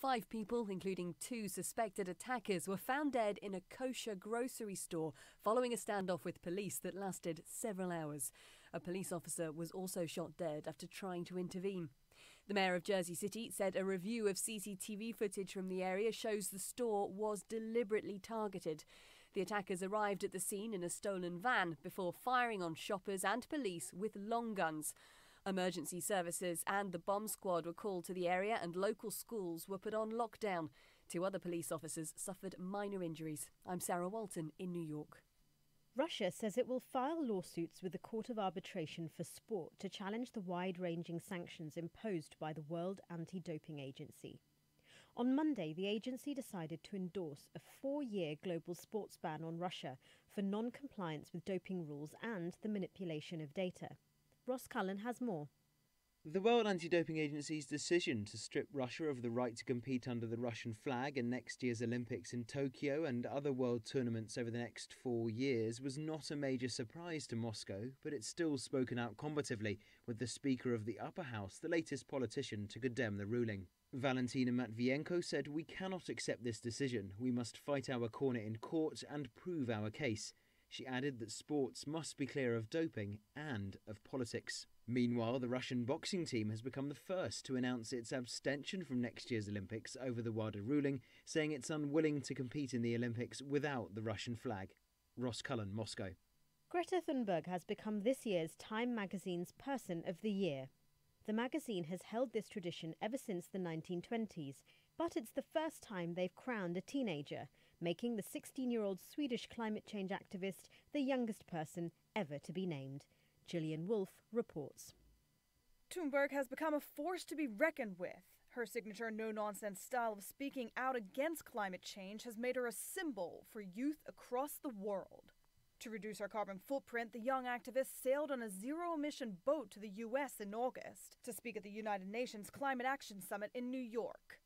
Five people, including two suspected attackers, were found dead in a kosher grocery store following a standoff with police that lasted several hours. A police officer was also shot dead after trying to intervene. The mayor of Jersey City said a review of CCTV footage from the area shows the store was deliberately targeted. The attackers arrived at the scene in a stolen van before firing on shoppers and police with long guns. Emergency services and the bomb squad were called to the area and local schools were put on lockdown. Two other police officers suffered minor injuries. I'm Sarah Walton in New York. Russia says it will file lawsuits with the Court of Arbitration for Sport to challenge the wide ranging sanctions imposed by the World Anti Doping Agency. On Monday, the agency decided to endorse a four year global sports ban on Russia for non compliance with doping rules and the manipulation of data. Ross Cullen has more. The World Anti Doping Agency's decision to strip Russia of the right to compete under the Russian flag in next year's Olympics in Tokyo and other world tournaments over the next four years was not a major surprise to Moscow, but it's still spoken out combatively, with the Speaker of the Upper House, the latest politician, to condemn the ruling. Valentina Matvienko said, We cannot accept this decision. We must fight our corner in court and prove our case. She added that sports must be clear of doping and of politics. Meanwhile, the Russian boxing team has become the first to announce its abstention from next year's Olympics over the WADA ruling, saying it's unwilling to compete in the Olympics without the Russian flag. Ross Cullen, Moscow. Greta Thunberg has become this year's Time magazine's Person of the Year. The magazine has held this tradition ever since the 1920s, but it's the first time they've crowned a teenager, making the 16 year old Swedish climate change activist the youngest person ever to be named. Gillian Wolfe reports. Thunberg has become a force to be reckoned with. Her signature no nonsense style of speaking out against climate change has made her a symbol for youth across the world. To reduce her carbon footprint, the young activist sailed on a zero emission boat to the U.S. in August to speak at the United Nations Climate Action Summit in New York.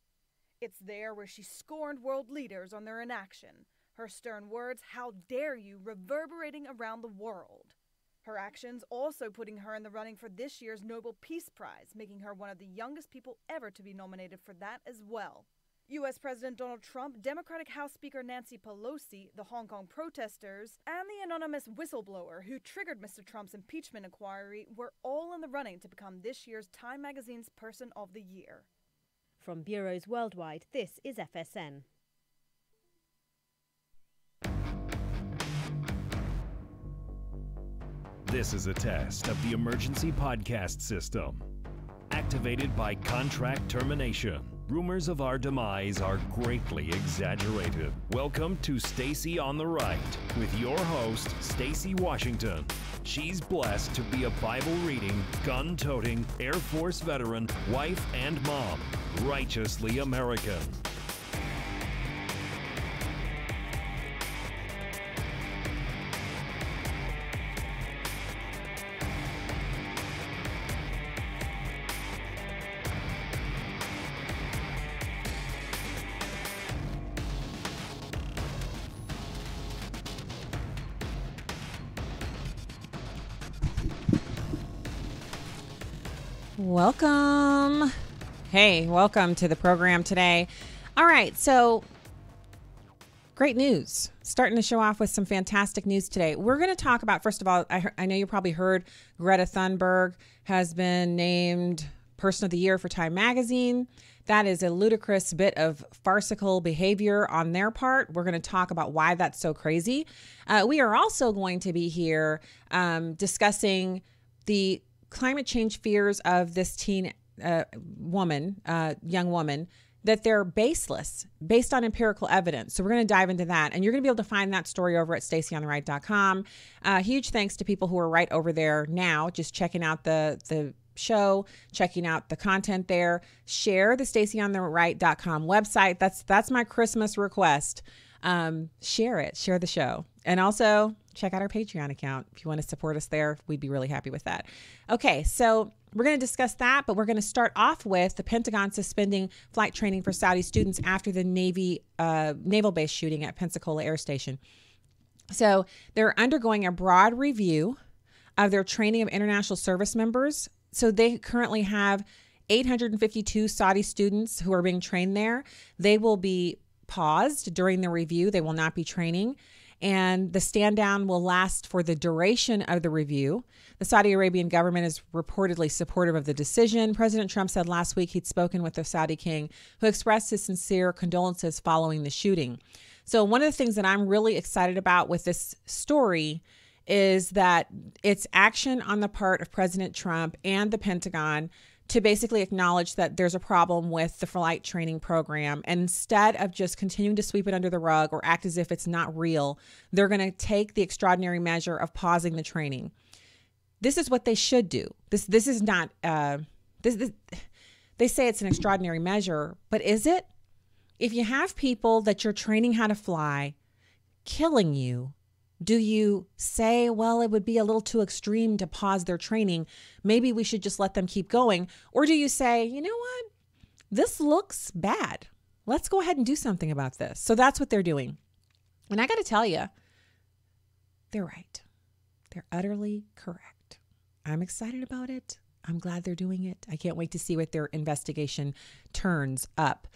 It's there where she scorned world leaders on their inaction, her stern words, How dare you, reverberating around the world. Her actions also putting her in the running for this year's Nobel Peace Prize, making her one of the youngest people ever to be nominated for that as well. U.S. President Donald Trump, Democratic House Speaker Nancy Pelosi, the Hong Kong protesters, and the anonymous whistleblower who triggered Mr. Trump's impeachment inquiry were all in the running to become this year's Time magazine's Person of the Year. From bureaus worldwide, this is FSN. This is a test of the emergency podcast system. Activated by contract termination. Rumors of our demise are greatly exaggerated. Welcome to Stacy on the Right with your host, Stacy Washington. She's blessed to be a Bible reading, gun toting, Air Force veteran, wife, and mom. Righteously American. Welcome. Hey, welcome to the program today. All right, so great news. Starting to show off with some fantastic news today. We're going to talk about, first of all, I, I know you probably heard Greta Thunberg has been named Person of the Year for Time Magazine. That is a ludicrous bit of farcical behavior on their part. We're going to talk about why that's so crazy. Uh, we are also going to be here um, discussing the climate change fears of this teen uh, woman, uh, young woman, that they're baseless, based on empirical evidence. So we're going to dive into that, and you're going to be able to find that story over at StacyOnTheRight.com. Uh, huge thanks to people who are right over there now, just checking out the the show, checking out the content there. Share the StacyOnTheRight.com website. That's that's my Christmas request. Um, share it, share the show, and also check out our Patreon account if you want to support us there. We'd be really happy with that. Okay, so we're going to discuss that, but we're going to start off with the Pentagon suspending flight training for Saudi students after the Navy uh, naval base shooting at Pensacola Air Station. So they're undergoing a broad review of their training of international service members. So they currently have 852 Saudi students who are being trained there, they will be paused during the review. They will not be training. And the stand down will last for the duration of the review. The Saudi Arabian government is reportedly supportive of the decision. President Trump said last week he'd spoken with the Saudi king, who expressed his sincere condolences following the shooting. So, one of the things that I'm really excited about with this story is that it's action on the part of President Trump and the Pentagon to basically acknowledge that there's a problem with the flight training program. And instead of just continuing to sweep it under the rug or act as if it's not real, they're going to take the extraordinary measure of pausing the training. This is what they should do. This this is not uh, this, this they say it's an extraordinary measure, but is it? If you have people that you're training how to fly killing you do you say, well, it would be a little too extreme to pause their training? Maybe we should just let them keep going. Or do you say, you know what? This looks bad. Let's go ahead and do something about this. So that's what they're doing. And I got to tell you, they're right. They're utterly correct. I'm excited about it. I'm glad they're doing it. I can't wait to see what their investigation turns up.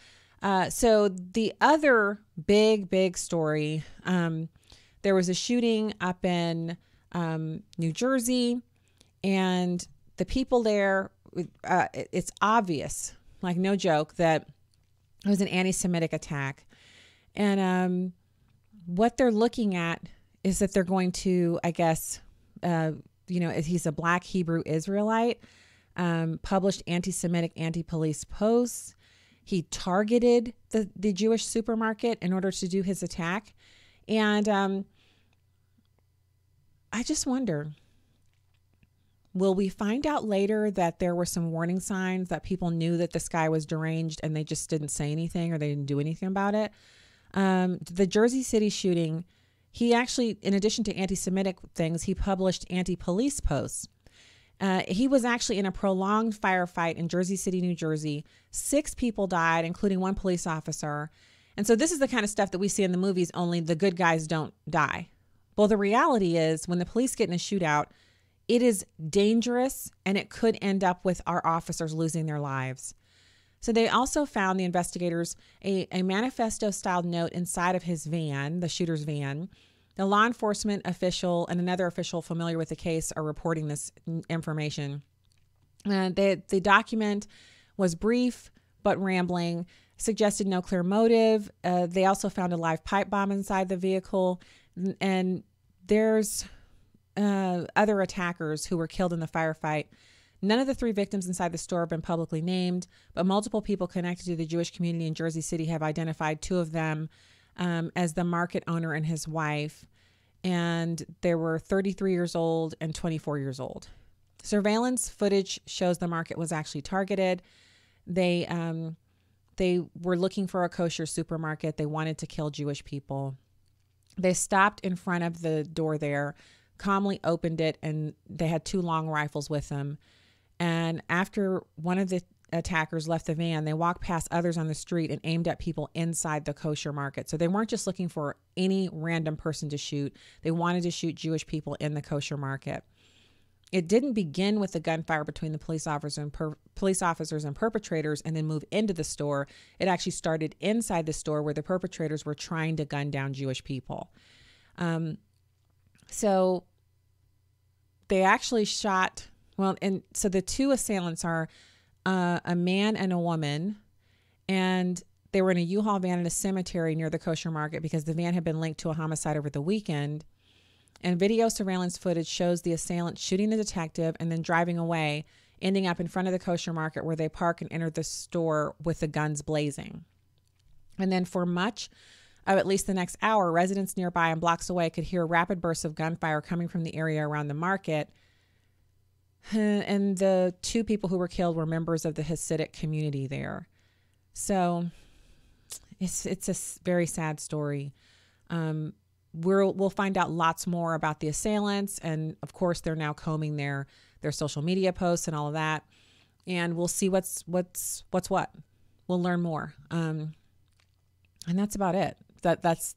Uh, so, the other big, big story um, there was a shooting up in um, New Jersey, and the people there, uh, it's obvious, like no joke, that it was an anti Semitic attack. And um, what they're looking at is that they're going to, I guess, uh, you know, he's a black Hebrew Israelite, um, published anti Semitic, anti police posts. He targeted the, the Jewish supermarket in order to do his attack. And um, I just wonder will we find out later that there were some warning signs that people knew that this guy was deranged and they just didn't say anything or they didn't do anything about it? Um, the Jersey City shooting, he actually, in addition to anti Semitic things, he published anti police posts. Uh, he was actually in a prolonged firefight in Jersey City, New Jersey. Six people died, including one police officer. And so, this is the kind of stuff that we see in the movies, only the good guys don't die. Well, the reality is when the police get in a shootout, it is dangerous and it could end up with our officers losing their lives. So they also found the investigators a, a manifesto style note inside of his van, the shooter's van. The law enforcement official and another official familiar with the case are reporting this information. Uh, the, the document was brief but rambling, suggested no clear motive. Uh, they also found a live pipe bomb inside the vehicle and there's uh, other attackers who were killed in the firefight. None of the three victims inside the store have been publicly named, but multiple people connected to the Jewish community in Jersey City have identified two of them um, as the market owner and his wife. And they were 33 years old and 24 years old. Surveillance footage shows the market was actually targeted. They um, they were looking for a kosher supermarket. They wanted to kill Jewish people. They stopped in front of the door there, calmly opened it, and they had two long rifles with them. And after one of the attackers left the van, they walked past others on the street and aimed at people inside the kosher market. So they weren't just looking for any random person to shoot, they wanted to shoot Jewish people in the kosher market. It didn't begin with the gunfire between the police officers and per- police officers and perpetrators and then move into the store. It actually started inside the store where the perpetrators were trying to gun down Jewish people. Um, so they actually shot well, and so the two assailants are uh, a man and a woman, and they were in a U-Haul van in a cemetery near the kosher market because the van had been linked to a homicide over the weekend. And video surveillance footage shows the assailant shooting the detective and then driving away, ending up in front of the kosher market where they park and enter the store with the guns blazing. And then for much of at least the next hour, residents nearby and blocks away could hear rapid bursts of gunfire coming from the area around the market. And the two people who were killed were members of the Hasidic community there. So it's it's a very sad story. Um, we'll we'll find out lots more about the assailants, and of course, they're now combing their their social media posts and all of that, and we'll see what's what's what's what. We'll learn more, um, and that's about it. That that's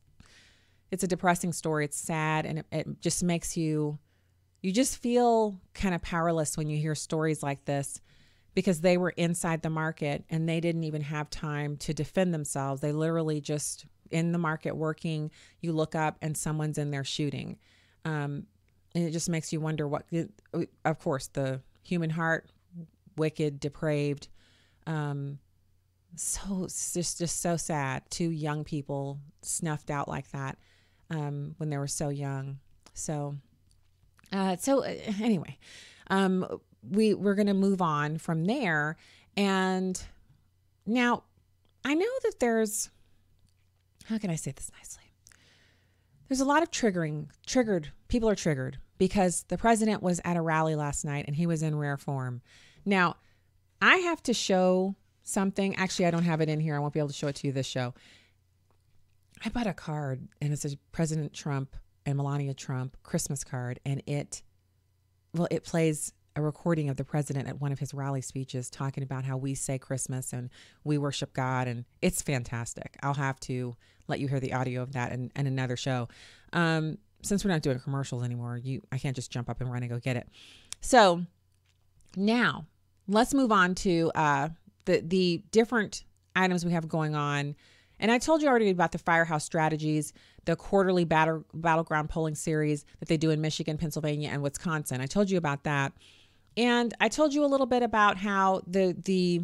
it's a depressing story. It's sad, and it, it just makes you you just feel kind of powerless when you hear stories like this because they were inside the market and they didn't even have time to defend themselves. They literally just in the market working. You look up and someone's in there shooting. Um, and it just makes you wonder what, of course, the human heart, wicked, depraved. Um, so it's just just so sad. Two young people snuffed out like that um, when they were so young. So, uh, so uh, anyway, um, we we're gonna move on from there, and now I know that there's how can I say this nicely? There's a lot of triggering triggered people are triggered because the president was at a rally last night and he was in rare form. Now, I have to show something. Actually, I don't have it in here. I won't be able to show it to you this show. I bought a card and it says President Trump and Melania Trump Christmas card and it well it plays a recording of the president at one of his rally speeches talking about how we say Christmas and we worship God and it's fantastic. I'll have to let you hear the audio of that and, in another show. Um, since we're not doing commercials anymore, you I can't just jump up and run and go get it. So now let's move on to uh, the the different items we have going on. And I told you already about the Firehouse Strategies, the quarterly battle, battleground polling series that they do in Michigan, Pennsylvania, and Wisconsin. I told you about that, and I told you a little bit about how the the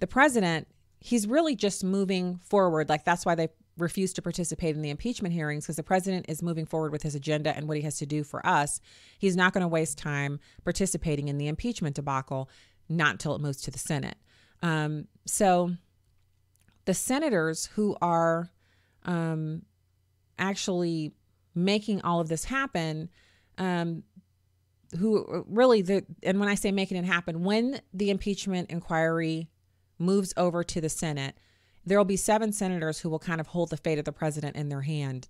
the president he's really just moving forward. Like that's why they refused to participate in the impeachment hearings because the president is moving forward with his agenda and what he has to do for us. He's not going to waste time participating in the impeachment debacle, not until it moves to the Senate. Um, so the senators who are um, actually making all of this happen, um, who really the and when I say making it happen, when the impeachment inquiry moves over to the Senate, there will be seven senators who will kind of hold the fate of the president in their hand,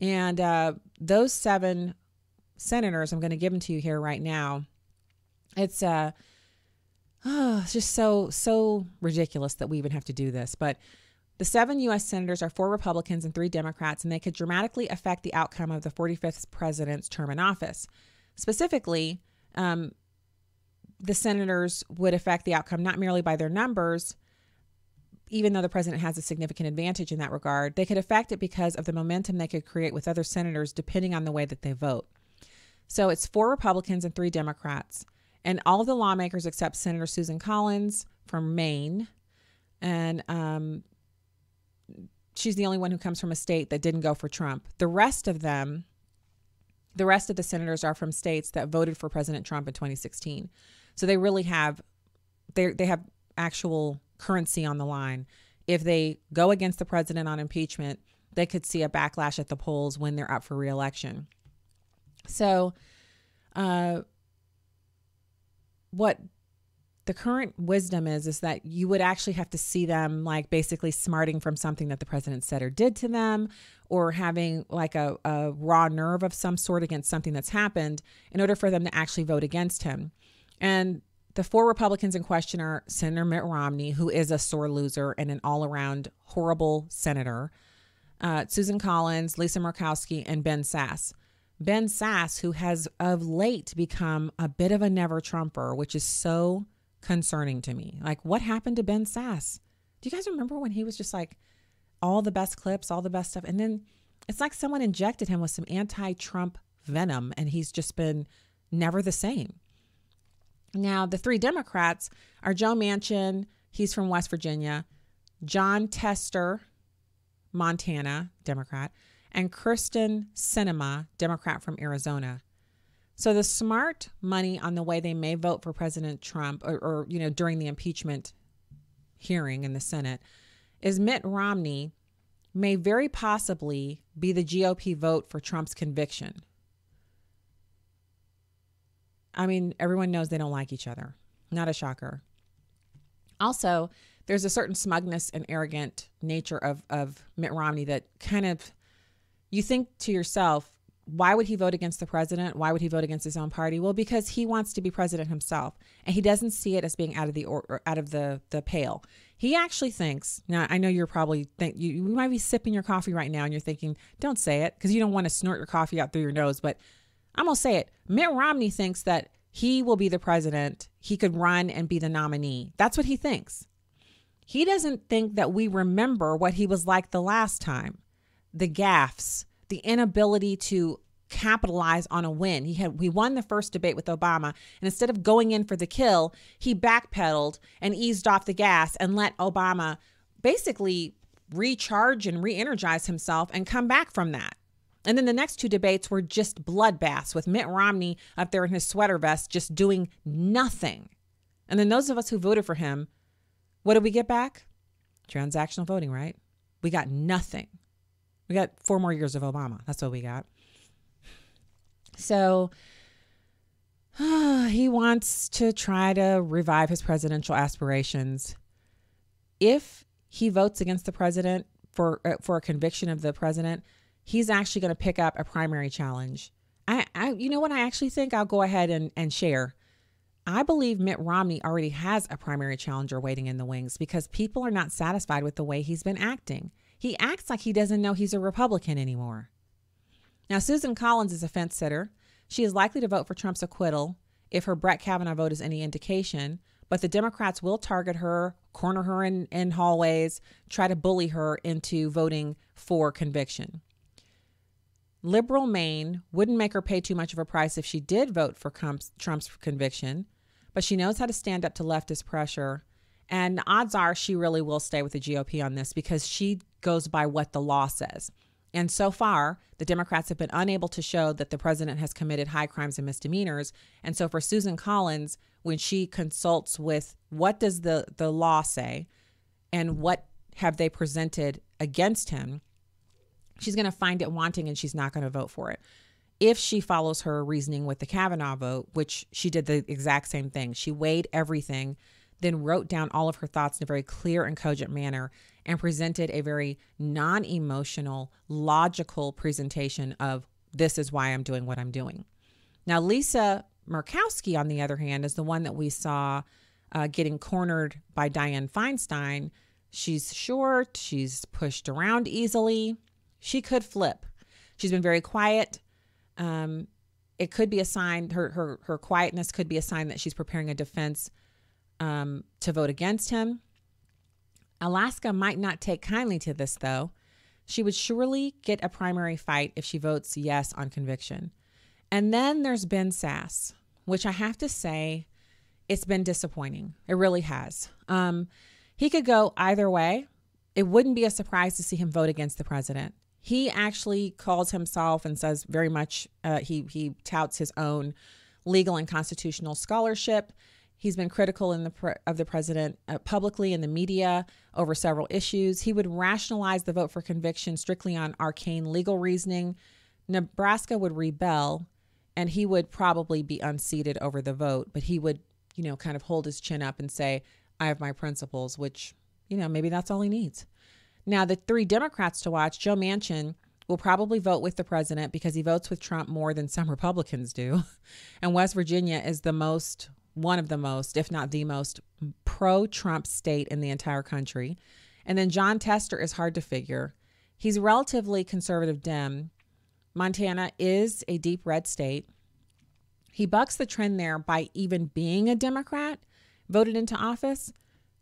and uh, those seven senators, I'm going to give them to you here right now. It's uh oh, it's just so so ridiculous that we even have to do this. But the seven U.S. senators are four Republicans and three Democrats, and they could dramatically affect the outcome of the 45th president's term in office. Specifically, um, the senators would affect the outcome not merely by their numbers, even though the president has a significant advantage in that regard, they could affect it because of the momentum they could create with other senators depending on the way that they vote. So it's four Republicans and three Democrats. And all of the lawmakers except Senator Susan Collins from Maine. And um, she's the only one who comes from a state that didn't go for Trump. The rest of them, the rest of the senators are from states that voted for President Trump in 2016. So they really have they they have actual currency on the line. If they go against the president on impeachment, they could see a backlash at the polls when they're up for reelection. So, uh, what the current wisdom is is that you would actually have to see them like basically smarting from something that the president said or did to them or having like a, a raw nerve of some sort against something that's happened in order for them to actually vote against him. And the four republicans in question are senator mitt romney who is a sore loser and an all-around horrible senator uh, susan collins lisa murkowski and ben sasse Ben Sasse, who has of late become a bit of a never Trumper, which is so concerning to me. Like, what happened to Ben Sasse? Do you guys remember when he was just like all the best clips, all the best stuff? And then it's like someone injected him with some anti Trump venom, and he's just been never the same. Now, the three Democrats are Joe Manchin, he's from West Virginia, Jon Tester, Montana, Democrat, and Kyrsten Sinema, Democrat from Arizona. So the smart money on the way they may vote for President Trump or, or, you know, during the impeachment hearing in the Senate is Mitt Romney may very possibly be the GOP vote for Trump's conviction. I mean, everyone knows they don't like each other. Not a shocker. Also, there's a certain smugness and arrogant nature of, of Mitt Romney that kind of you think to yourself, why would he vote against the president? Why would he vote against his own party? Well, because he wants to be president himself, and he doesn't see it as being out of the or, out of the the pale. He actually thinks. Now, I know you're probably think you, you might be sipping your coffee right now, and you're thinking, "Don't say it," because you don't want to snort your coffee out through your nose. But I'm gonna say it. Mitt Romney thinks that he will be the president. He could run and be the nominee. That's what he thinks. He doesn't think that we remember what he was like the last time the gaffes, the inability to capitalize on a win. He had we won the first debate with Obama, and instead of going in for the kill, he backpedaled and eased off the gas and let Obama basically recharge and re-energize himself and come back from that. And then the next two debates were just bloodbaths with Mitt Romney up there in his sweater vest just doing nothing. And then those of us who voted for him, what did we get back? Transactional voting, right? We got nothing. We got four more years of Obama. That's what we got. So uh, he wants to try to revive his presidential aspirations. If he votes against the president for uh, for a conviction of the president, he's actually going to pick up a primary challenge. I, I, you know what? I actually think I'll go ahead and, and share. I believe Mitt Romney already has a primary challenger waiting in the wings because people are not satisfied with the way he's been acting. He acts like he doesn't know he's a Republican anymore. Now, Susan Collins is a fence sitter. She is likely to vote for Trump's acquittal if her Brett Kavanaugh vote is any indication, but the Democrats will target her, corner her in, in hallways, try to bully her into voting for conviction. Liberal Maine wouldn't make her pay too much of a price if she did vote for Trump's, Trump's conviction, but she knows how to stand up to leftist pressure. And odds are she really will stay with the GOP on this because she goes by what the law says. And so far, the Democrats have been unable to show that the president has committed high crimes and misdemeanors. And so for Susan Collins, when she consults with what does the, the law say and what have they presented against him, she's going to find it wanting and she's not going to vote for it. If she follows her reasoning with the Kavanaugh vote, which she did the exact same thing, she weighed everything, then wrote down all of her thoughts in a very clear and cogent manner and presented a very non emotional, logical presentation of this is why I'm doing what I'm doing. Now, Lisa Murkowski, on the other hand, is the one that we saw uh, getting cornered by Dianne Feinstein. She's short, she's pushed around easily she could flip. She's been very quiet. Um, it could be a sign her her her quietness could be a sign that she's preparing a defense um, to vote against him. Alaska might not take kindly to this, though. She would surely get a primary fight if she votes yes on conviction. And then there's Ben Sasse, which I have to say, it's been disappointing. It really has. Um, he could go either way. It wouldn't be a surprise to see him vote against the president. He actually calls himself and says very much uh, he he touts his own legal and constitutional scholarship. He's been critical in the pre- of the president uh, publicly in the media over several issues. He would rationalize the vote for conviction strictly on arcane legal reasoning. Nebraska would rebel, and he would probably be unseated over the vote. But he would, you know, kind of hold his chin up and say, "I have my principles," which, you know, maybe that's all he needs. Now, the three Democrats to watch, Joe Manchin will probably vote with the president because he votes with Trump more than some Republicans do. And West Virginia is the most, one of the most, if not the most, pro Trump state in the entire country. And then Jon Tester is hard to figure. He's relatively conservative Dem. Montana is a deep red state. He bucks the trend there by even being a Democrat, voted into office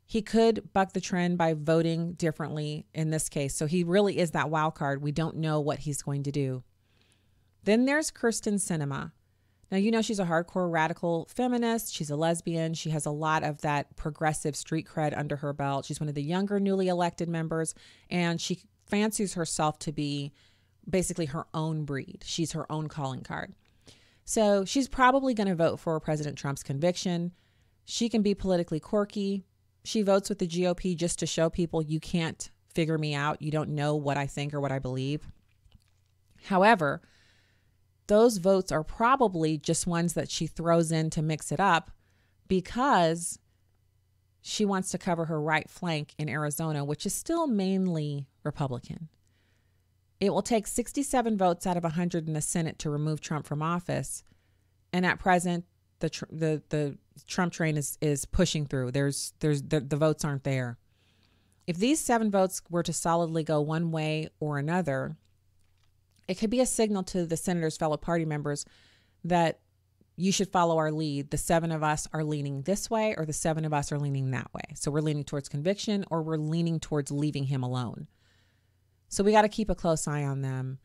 he could buck the trend by voting differently in this case. So he really is that wild card. We don't know what he's going to do. Then there's Kyrsten Sinema. Now, you know, she's a hardcore radical feminist. She's a lesbian. She has a lot of that progressive street cred under her belt. She's one of the younger, newly elected members, and she fancies herself to be basically her own breed. She's her own calling card. So she's probably going to vote for President Trump's conviction. She can be politically quirky, she votes with the GOP just to show people you can't figure me out. You don't know what I think or what I believe. However, those votes are probably just ones that she throws in to mix it up because she wants to cover her right flank in Arizona, which is still mainly Republican. It will take 67 votes out of 100 in the Senate to remove Trump from office. And at present, the the the Trump train is is pushing through. There's there's the, the votes aren't there. If these seven votes were to solidly go one way or another, it could be a signal to the senator's fellow party members that you should follow our lead. The seven of us are leaning this way, or the seven of us are leaning that way. So we're leaning towards conviction, or we're leaning towards leaving him alone. So we got to keep a close eye on them.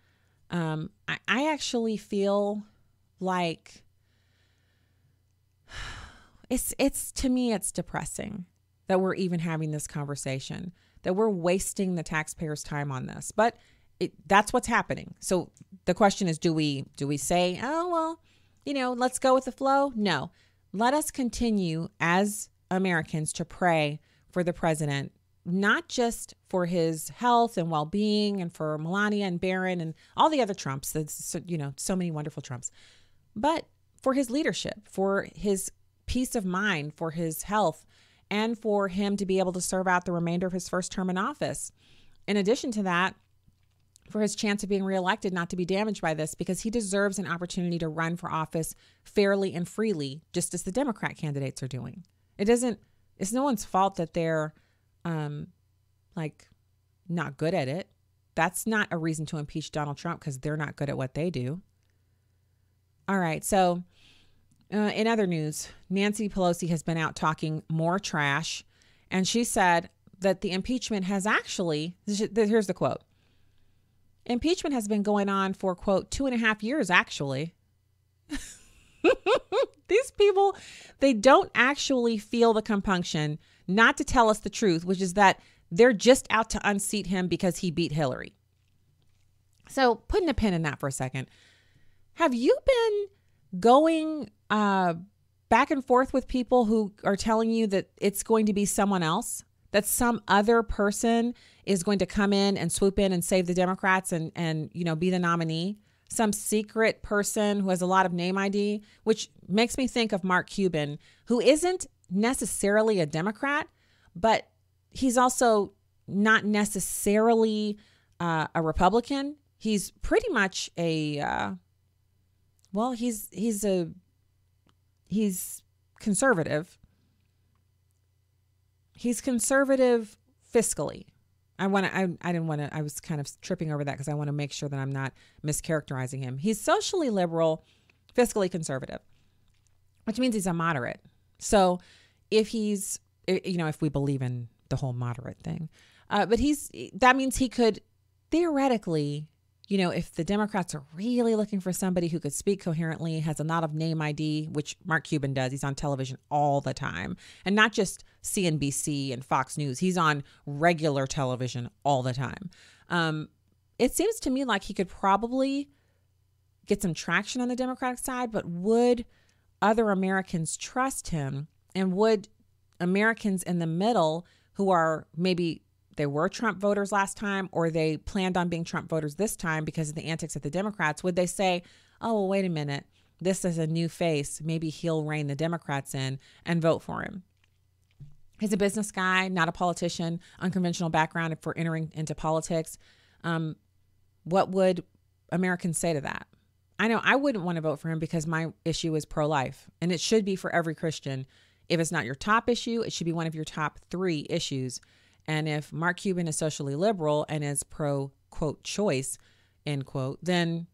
Um, I, I actually feel like it's it's to me it's depressing that we're even having this conversation that we're wasting the taxpayers time on this but it, that's what's happening. So the question is do we do we say oh well you know let's go with the flow no. Let us continue as americans to pray for the president not just for his health and well-being and for melania and barron and all the other trumps that's you know so many wonderful trumps but for his leadership for his peace of mind for his health and for him to be able to serve out the remainder of his first term in office. In addition to that, for his chance of being reelected not to be damaged by this because he deserves an opportunity to run for office fairly and freely, just as the Democrat candidates are doing. It doesn't, it's no one's fault that they're um, like not good at it. That's not a reason to impeach Donald Trump because they're not good at what they do. All right. So uh, in other news, Nancy Pelosi has been out talking more trash, and she said that the impeachment has actually, here's the quote impeachment has been going on for, quote, two and a half years, actually. These people, they don't actually feel the compunction not to tell us the truth, which is that they're just out to unseat him because he beat Hillary. So, putting a pin in that for a second, have you been going uh, back and forth with people who are telling you that it's going to be someone else, that some other person is going to come in and swoop in and save the Democrats and and you know be the nominee. Some secret person who has a lot of name ID, which makes me think of Mark Cuban, who isn't necessarily a Democrat, but he's also not necessarily uh, a Republican. He's pretty much a uh, well, he's he's a he's conservative. He's conservative fiscally. I want to. I, I didn't want to. I was kind of tripping over that because I want to make sure that I'm not mischaracterizing him. He's socially liberal, fiscally conservative, which means he's a moderate. So, if he's, you know, if we believe in the whole moderate thing, uh, but he's that means he could theoretically you know, if the Democrats are really looking for somebody who could speak coherently, has a lot of name ID, which Mark Cuban does, he's on television all the time, and not just CNBC and Fox News, he's on regular television all the time. Um, it seems to me like he could probably get some traction on the Democratic side, but would other Americans trust him? And would Americans in the middle who are maybe they were Trump voters last time or they planned on being Trump voters this time because of the antics of the Democrats, would they say, oh, well, wait a minute, this is a new face. Maybe he'll rein the Democrats in and vote for him? He's a business guy, not a politician, unconventional background for entering into politics. Um, what would Americans say to that? I know I wouldn't want to vote for him because my issue is pro life, and it should be for every Christian. If it's not your top issue, it should be one of your top three issues. And if Mark Cuban is socially liberal and is pro quote choice, end quote, then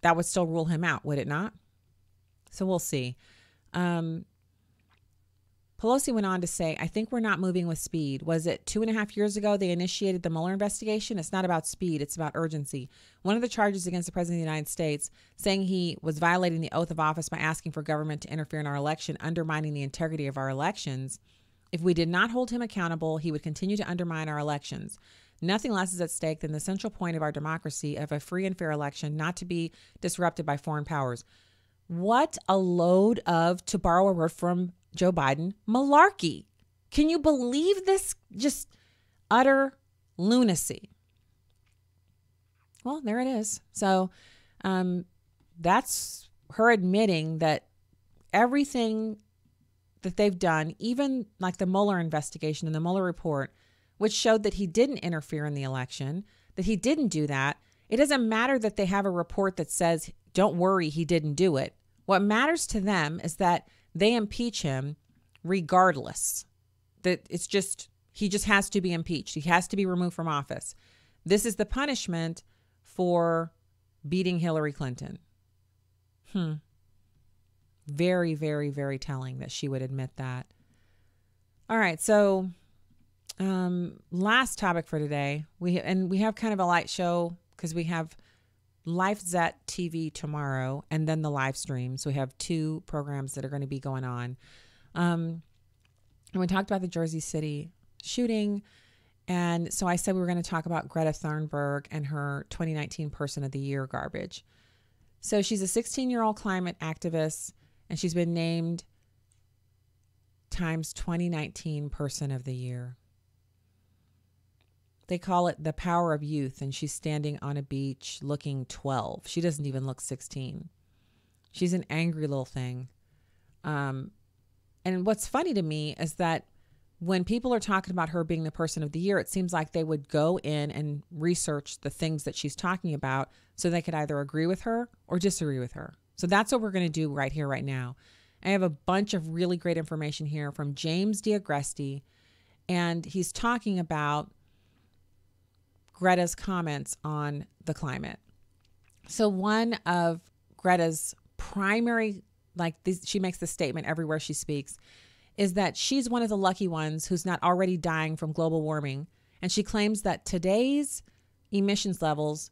that would still rule him out, would it not? So we'll see. Um, Pelosi went on to say, I think we're not moving with speed. Was it two and a half years ago they initiated the Mueller investigation? It's not about speed, it's about urgency. One of the charges against the President of the United States, saying he was violating the oath of office by asking for government to interfere in our election, undermining the integrity of our elections, if we did not hold him accountable, he would continue to undermine our elections. Nothing less is at stake than the central point of our democracy of a free and fair election not to be disrupted by foreign powers. What a load of, to borrow a word from Joe Biden, malarkey. Can you believe this just utter lunacy? Well, there it is. So um, that's her admitting that everything that they've done, even like the Mueller investigation and the Mueller report, which showed that he didn't interfere in the election, that he didn't do that. It doesn't matter that they have a report that says, don't worry, he didn't do it. What matters to them is that they impeach him regardless. That it's just, he just has to be impeached. He has to be removed from office. This is the punishment for beating Hillary Clinton. Hmm. Very, very, very telling that she would admit that. All right, so um, last topic for today. We and we have kind of a light show because we have LifeZette TV tomorrow and then the live stream. So we have two programs that are going to be going on. Um, and we talked about the Jersey City shooting. And so I said we were going to talk about Greta Thunberg and her 2019 Person of the Year garbage. So she's a 16 year old climate activist and she's been named Times 2019 Person of the Year. They call it the power of youth, and she's standing on a beach looking 12. She doesn't even look 16. She's an angry little thing. Um, and what's funny to me is that when people are talking about her being the person of the year, it seems like they would go in and research the things that she's talking about so they could either agree with her or disagree with her. So that's what we're going to do right here, right now. I have a bunch of really great information here from James D. Agresti, and he's talking about Greta's comments on the climate. So, one of Greta's primary, like this, she makes the statement everywhere she speaks, is that she's one of the lucky ones who's not already dying from global warming. And she claims that today's emissions levels,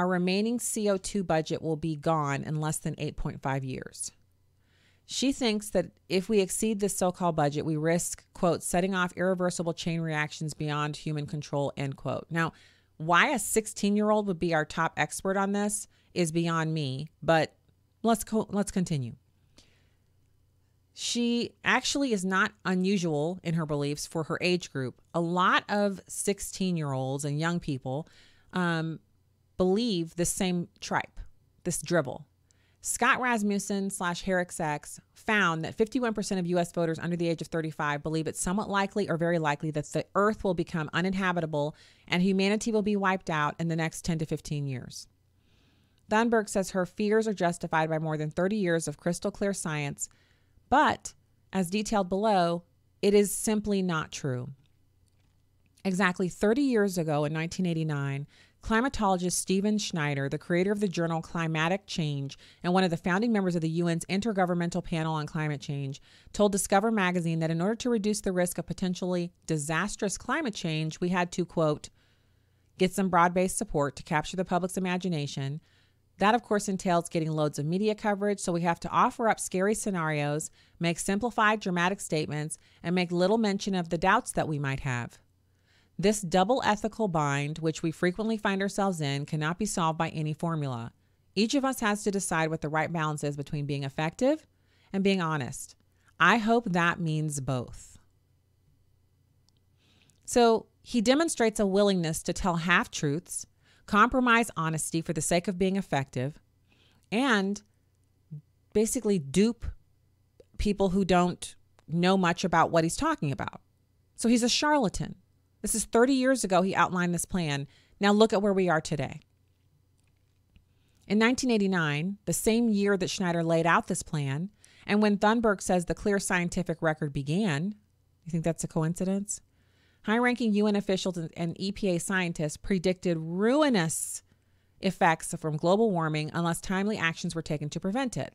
our remaining CO2 budget will be gone in less than 8.5 years. She thinks that if we exceed this so called budget, we risk, quote, setting off irreversible chain reactions beyond human control, end quote. Now, why a 16 year old would be our top expert on this is beyond me, but let's, co- let's continue. She actually is not unusual in her beliefs for her age group. A lot of 16 year olds and young people um, believe the same tripe, this dribble. Scott Rasmussen slash HarrisX found that 51% of U.S. voters under the age of 35 believe it's somewhat likely or very likely that the Earth will become uninhabitable and humanity will be wiped out in the next 10 to 15 years. Thunberg says her fears are justified by more than 30 years of crystal clear science, but as detailed below, it is simply not true. Exactly 30 years ago in 1989, Climatologist Stephen Schneider, the creator of the journal Climatic Change and one of the founding members of the UN's Intergovernmental Panel on Climate Change, told Discover magazine that in order to reduce the risk of potentially disastrous climate change, we had to, quote, get some broad based support to capture the public's imagination. That, of course, entails getting loads of media coverage, so we have to offer up scary scenarios, make simplified, dramatic statements, and make little mention of the doubts that we might have. This double ethical bind, which we frequently find ourselves in, cannot be solved by any formula. Each of us has to decide what the right balance is between being effective and being honest. I hope that means both. So he demonstrates a willingness to tell half truths, compromise honesty for the sake of being effective, and basically dupe people who don't know much about what he's talking about. So he's a charlatan. This is 30 years ago, he outlined this plan. Now look at where we are today. In 1989, the same year that Schneider laid out this plan, and when Thunberg says the clear scientific record began, you think that's a coincidence? High ranking UN officials and EPA scientists predicted ruinous effects from global warming unless timely actions were taken to prevent it.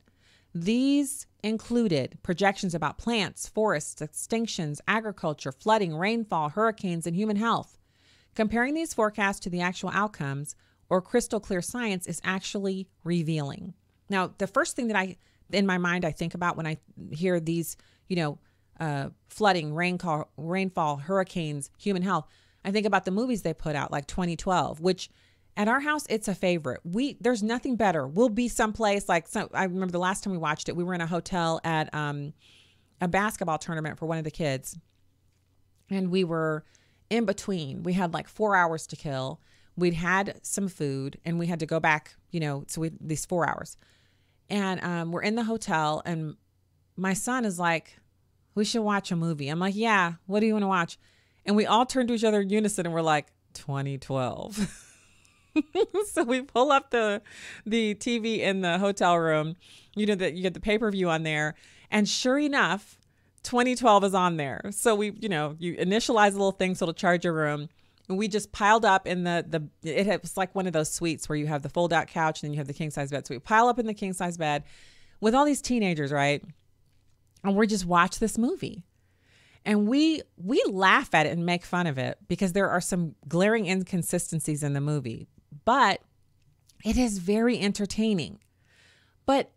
These included projections about plants, forests, extinctions, agriculture, flooding, rainfall, hurricanes, and human health. Comparing these forecasts to the actual outcomes or crystal clear science is actually revealing. Now, the first thing that I, in my mind, I think about when I hear these, you know, uh, flooding, rainfall, rainfall, hurricanes, human health, I think about the movies they put out, like 2012, which at our house it's a favorite. We there's nothing better. We'll be someplace like some, i remember the last time we watched it we were in a hotel at um, a basketball tournament for one of the kids. And we were in between. We had like four hours to kill. We'd had some food and we had to go back you know so we these four hours. And um, we're in the hotel and my son is like we should watch a movie. I'm like yeah what do you want to watch? And we all turned to each other in unison and we're like 2012 so we pull up the the TV in the hotel room. You know that you get the pay per view on there, and sure enough, 2012 is on there. So we, you know, you initialize a little thing so it'll charge your room. And we just piled up in the the it was like one of those suites where you have the fold out couch and then you have the king size bed. So we pile up in the king size bed. with all these teenagers, right? And we just watch this movie. And we we laugh at it and make fun of it because there are some glaring inconsistencies in the movie. But it is very entertaining. But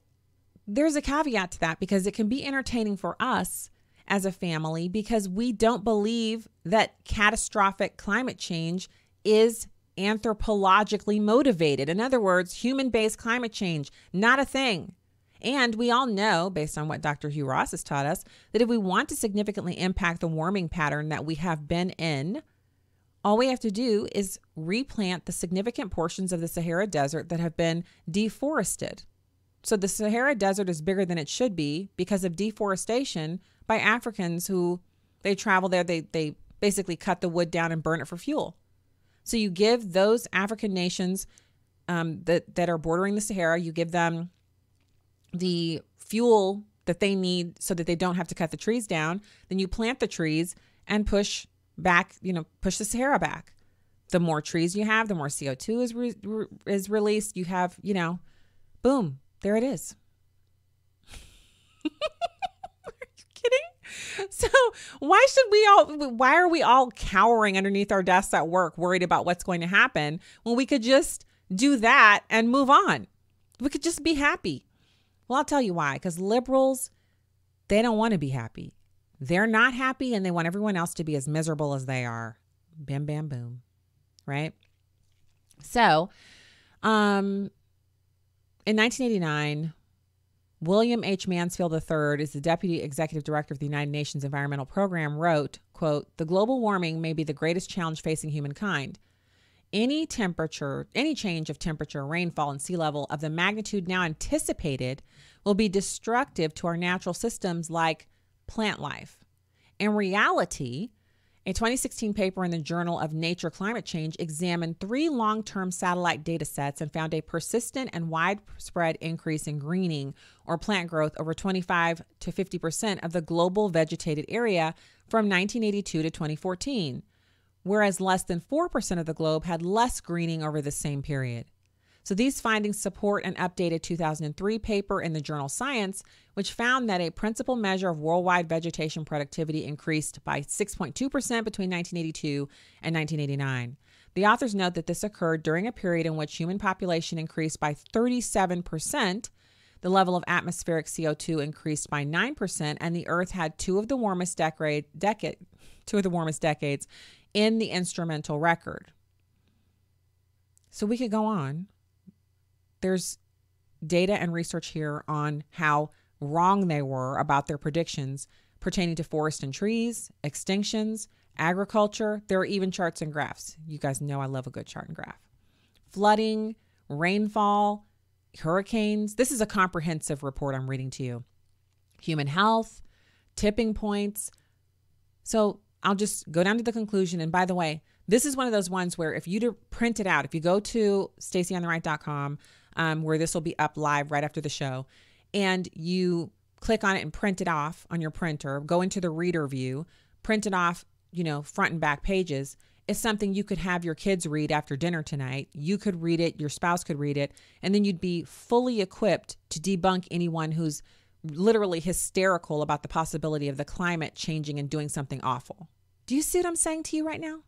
there's a caveat to that because it can be entertaining for us as a family because we don't believe that catastrophic climate change is anthropologically motivated. In other words, human based climate change, not a thing. And we all know, based on what Dr. Hugh Ross has taught us, that if we want to significantly impact the warming pattern that we have been in, all we have to do is replant the significant portions of the Sahara Desert that have been deforested. So the Sahara Desert is bigger than it should be because of deforestation by Africans who they travel there, they, they basically cut the wood down and burn it for fuel. So you give those African nations um, that, that are bordering the Sahara, you give them the fuel that they need so that they don't have to cut the trees down. Then you plant the trees and push back, you know, push the Sahara back. The more trees you have, the more CO2 is re- re- is released. You have, you know, boom, there it is. are you kidding? So why should we all why are we all cowering underneath our desks at work worried about what's going to happen when we could just do that and move on? We could just be happy. Well, I'll tell you why. Because liberals, they don't want to be happy. They're not happy and they want everyone else to be as miserable as they are. Bam, bam, boom. Right? So, um, in 1989, William H. Mansfield III is the deputy executive director of the United Nations Environmental Program wrote, quote, "The global warming may be the greatest challenge facing humankind. Any temperature, any change of temperature, rainfall, and sea level of the magnitude now anticipated will be destructive to our natural systems like plant life. In reality, a 2016 paper in the Journal of Nature Climate Change examined three long term satellite data sets and found a persistent and widespread increase in greening or plant growth over 25 to 50% of the global vegetated area from 1982 to 2014 whereas less than 4% of the globe had less greening over the same period. So these findings support an updated 2003 paper in the journal Science, which found that a principal measure of worldwide vegetation productivity increased by 6.2% between 1982 and 1989. The authors note that this occurred during a period in which human population increased by 37%, the level of atmospheric CO2 increased by 9%, and the Earth had two of the warmest decade, decade two of the warmest decades in the instrumental record. So we could go on. There's data and research here on how wrong they were about their predictions pertaining to forest and trees, extinctions, agriculture. There are even charts and graphs. You guys know I love a good chart and graph. Flooding, rainfall, hurricanes. This is a comprehensive report I'm reading to you. Human health, tipping points. So I'll just go down to the conclusion. And by the way, this is one of those ones where if you print it out, if you go to stacyontheright.com, um, where this will be up live right after the show, and you click on it and print it off on your printer, go into the reader view, print it off, you know, front and back pages. It's something you could have your kids read after dinner tonight. You could read it, your spouse could read it, and then you'd be fully equipped to debunk anyone who's literally hysterical about the possibility of the climate changing and doing something awful. Do you see what I'm saying to you right now?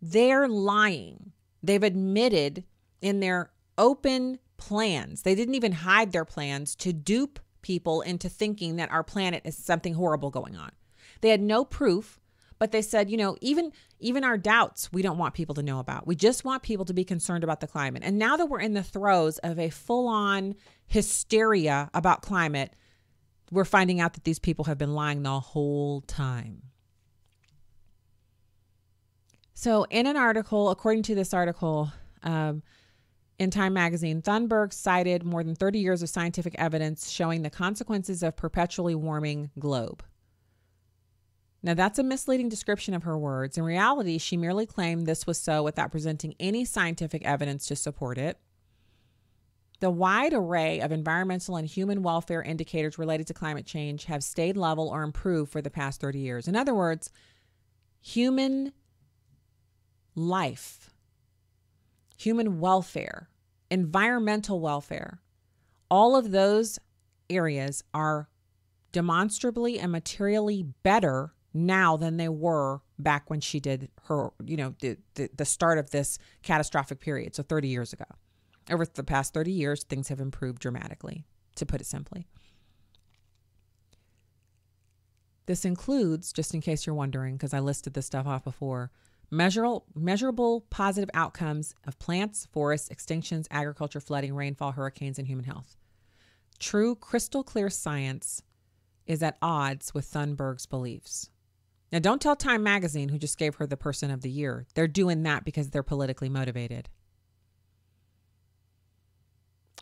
They're lying. They've admitted in their open plans, they didn't even hide their plans to dupe people into thinking that our planet is something horrible going on. They had no proof, but they said, you know, even even our doubts we don't want people to know about. We just want people to be concerned about the climate. And now that we're in the throes of a full-on hysteria about climate, we're finding out that these people have been lying the whole time. So, in an article, according to this article um, in Time magazine, Thunberg cited more than 30 years of scientific evidence showing the consequences of perpetually warming globe. Now, that's a misleading description of her words. In reality, she merely claimed this was so without presenting any scientific evidence to support it. The wide array of environmental and human welfare indicators related to climate change have stayed level or improved for the past 30 years. In other words, human life, human welfare, environmental welfare, all of those areas are demonstrably and materially better now than they were back when she did her, you know, the, the, the start of this catastrophic period. So 30 years ago. Over the past 30 years, things have improved dramatically, to put it simply. This includes, just in case you're wondering, because I listed this stuff off before, measurable, measurable positive outcomes of plants, forests, extinctions, agriculture, flooding, rainfall, hurricanes, and human health. True, crystal clear science is at odds with Thunberg's beliefs. Now, don't tell Time Magazine, who just gave her the Person of the Year. They're doing that because they're politically motivated.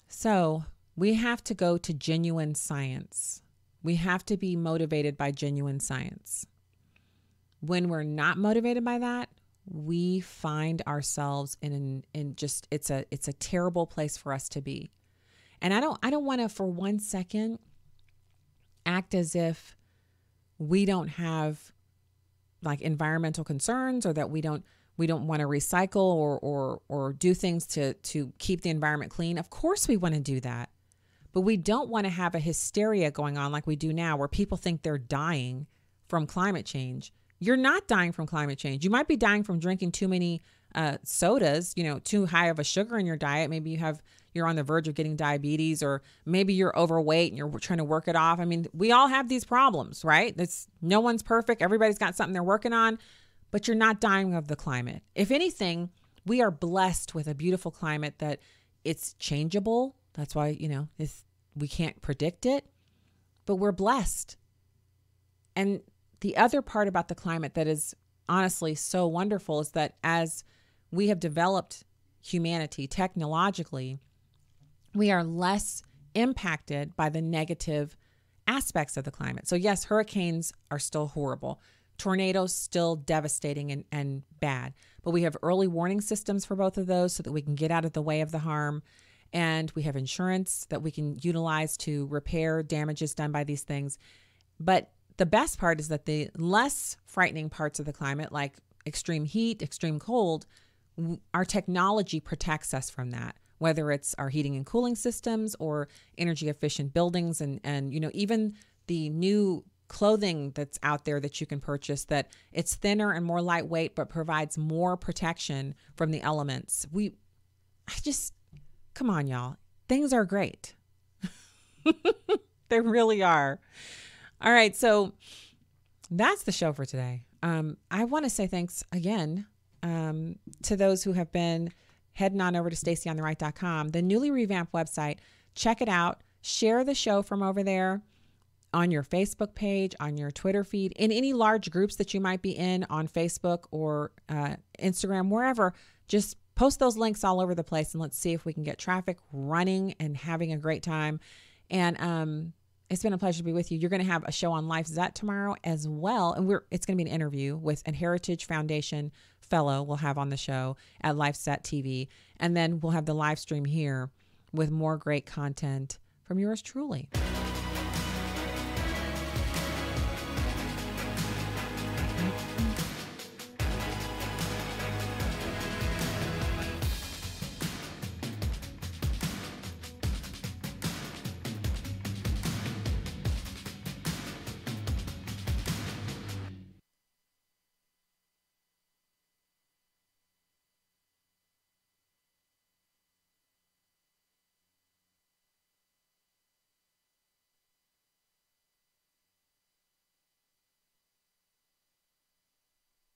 So, we have to go to genuine science. We have to be motivated by genuine science. When we're not motivated by that, we find ourselves in in just it's a it's a terrible place for us to be. And I don't I don't want to for one second act as if we don't have like environmental concerns or that we don't we don't want to recycle or or or do things to to keep the environment clean. Of course we want to do that. But we don't want to have a hysteria going on like we do now where people think they're dying from climate change. You're not dying from climate change. You might be dying from drinking too many uh, sodas, you know, too high of a sugar in your diet. Maybe you have you're on the verge of getting diabetes or maybe you're overweight and you're trying to work it off. I mean, we all have these problems, right? It's no one's perfect. Everybody's got something they're working on, but you're not dying of the climate. If anything, we are blessed with a beautiful climate that it's changeable. That's why, you know, we can't predict it, but we're blessed. And the other part about the climate that is honestly so wonderful is that as we have developed humanity technologically, we are less impacted by the negative aspects of the climate. So, yes, hurricanes are still horrible, tornadoes still devastating and, and bad, but we have early warning systems for both of those so that we can get out of the way of the harm. And we have insurance that we can utilize to repair damages done by these things. But the best part is that the less frightening parts of the climate, like extreme heat, extreme cold, our technology protects us from that whether it's our heating and cooling systems or energy efficient buildings and and you know even the new clothing that's out there that you can purchase that it's thinner and more lightweight but provides more protection from the elements. We I just come on y'all. Things are great. they really are. All right, so that's the show for today. Um, I want to say thanks again um, to those who have been heading on over to stacyontheright.com, the newly revamped website. Check it out. Share the show from over there on your Facebook page, on your Twitter feed, in any large groups that you might be in on Facebook or uh, Instagram, wherever. Just post those links all over the place and let's see if we can get traffic running and having a great time. And um, it's been a pleasure to be with you. You're going to have a show on LifeZette tomorrow as well, and we're it's going to be an interview with an Heritage Foundation fellow we'll have on the show at LifeZette TV. And then we'll have the live stream here with more great content from yours truly.